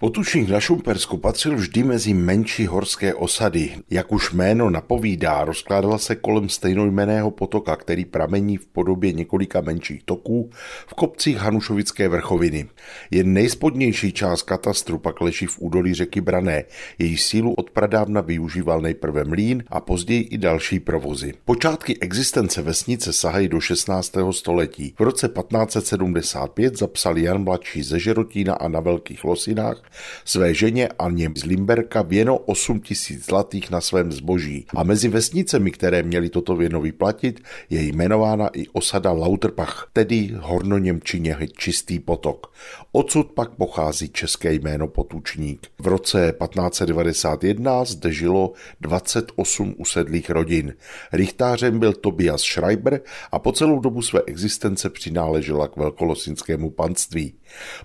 Potučník na Šumpersku patřil vždy mezi menší horské osady. Jak už jméno napovídá, rozkládala se kolem stejnojmeného potoka, který pramení v podobě několika menších toků v kopcích Hanušovické vrchoviny. Jen nejspodnější část katastru pak leží v údolí řeky Brané. Její sílu od pradávna využíval nejprve mlín a později i další provozy. Počátky existence vesnice sahají do 16. století. V roce 1575 zapsal Jan Mladší ze Žerotína a na Velkých Losinách své ženě Aně z Limberka věno 8 tisíc zlatých na svém zboží. A mezi vesnicemi, které měly toto věno vyplatit, je jmenována i osada Lauterpach, tedy hornoněmčině čistý potok. Odsud pak pochází české jméno Potučník. V roce 1591 zde žilo 28 usedlých rodin. Richtářem byl Tobias Schreiber a po celou dobu své existence přináležela k velkolosinskému panství.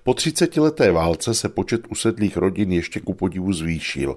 Po 30 leté válce se počet usedlých rodin ještě ku podivu zvýšil.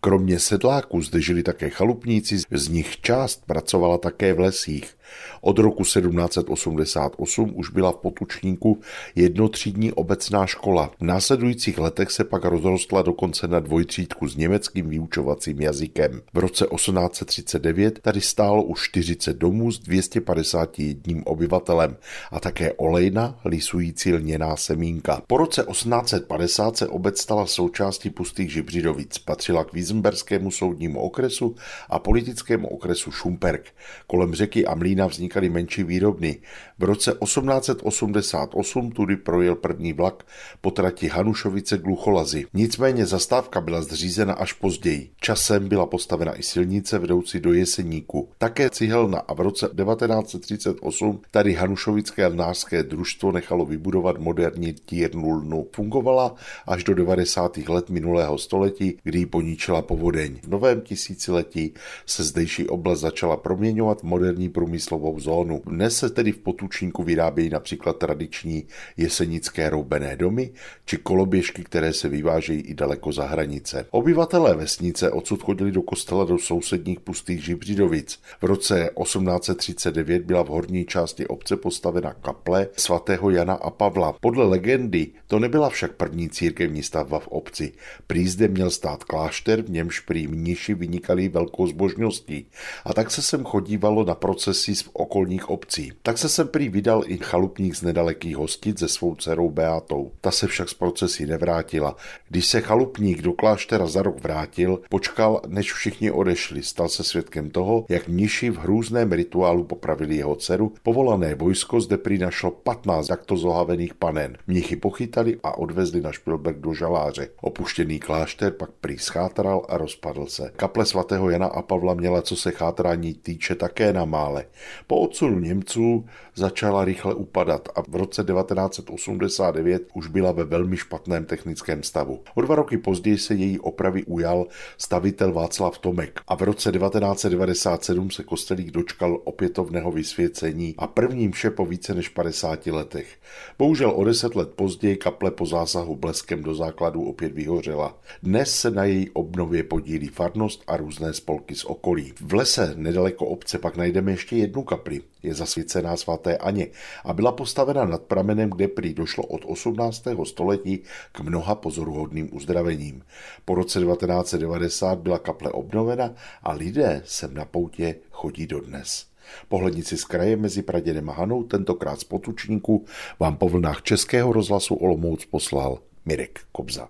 Kromě sedláků zde žili také chalupníci, z nich část pracovala také v lesích. Od roku 1788 už byla v Potučníku jednotřídní obecná škola. V následujících letech se pak rozrostla dokonce na dvojtřídku s německým vyučovacím jazykem. V roce 1839 tady stálo už 40 domů s 251 obyvatelem a také olejna lisující lněná semínka. Po roce 1850 se obec stala součástí pustých Žibřidovic. Patřila k Wiesenberskému soudnímu okresu a politickému okresu Šumperk. Kolem řeky a mlína vznikaly menší výrobny. V roce 1888 tudy projel první vlak po trati Hanušovice Glucholazy. Nicméně zastávka byla zřízena až později. Časem byla postavena i silnice vedoucí do Jeseníku. Také cihelna a v roce 1938 tady Hanušovické lnářské družstvo nechalo vybudovat moderní tírnulnu. Fungovala až do 90. let minulého století, kdy ji poničila povodeň. V novém tisíciletí se zdejší oblast začala proměňovat moderní průmyslovou zónu. Dnes se tedy v Potučníku vyrábějí například tradiční jesenické roubené domy či koloběžky, které se vyvážejí i daleko za hranice. Obyvatelé vesnice odsud chodili do kostela do sousedních pustých Žibřidovic. V roce 1839 byla v horní části obce postavena kaple svatého Jana a Pavla. Podle legendy to nebyla však první církevní stavba v obci. Prý zde měl stát klášter, v němž prý mniši vynikali velkou zbožností. A tak se sem chodívalo na procesy z okolních obcí. Tak se sem prý vydal i chalupník z nedalekých hostit se svou dcerou Beatou. Ta se však z procesy nevrátila. Když se chalupník do kláštera za rok vrátil, počkal, než všichni odešli. Stal se svědkem toho, jak mniši v hrůzném rituálu popravili jeho dceru. Povolané vojsko zde prý našlo 15 takto zohavených panen. Mnichy pochytali a odvezli na Špilberg do žaláře. Opuštěný klášter pak prý schátral a rozpadl se. Kaple svatého Jana a Pavla měla, co se chátrání týče, také na mále. Po odsunu Němců začala rychle upadat a v roce 1989 už byla ve velmi špatném technickém stavu. O dva roky později se její opravy ujal stavitel Václav Tomek a v roce 1997 se kostelík dočkal opětovného vysvěcení a prvním vše po více než 50 letech. Bohužel o deset let později kaple po zásahu bleskem do základu opět vyhořela. Dnes se na její obnově podílí farnost a různé spolky z okolí. V lese nedaleko obce pak najdeme ještě jednu kapli. Je zasvěcená svaté Aně a byla postavena nad pramenem, kde prý došlo od 18. století k mnoha pozoruhodným uzdravením. Po roce 1990 byla kaple obnovena a lidé sem na poutě chodí dodnes. Pohlednici z kraje mezi Praděnem a Hanou, tentokrát z Potučníku, vám po vlnách Českého rozhlasu Olomouc poslal Mirek Kobza.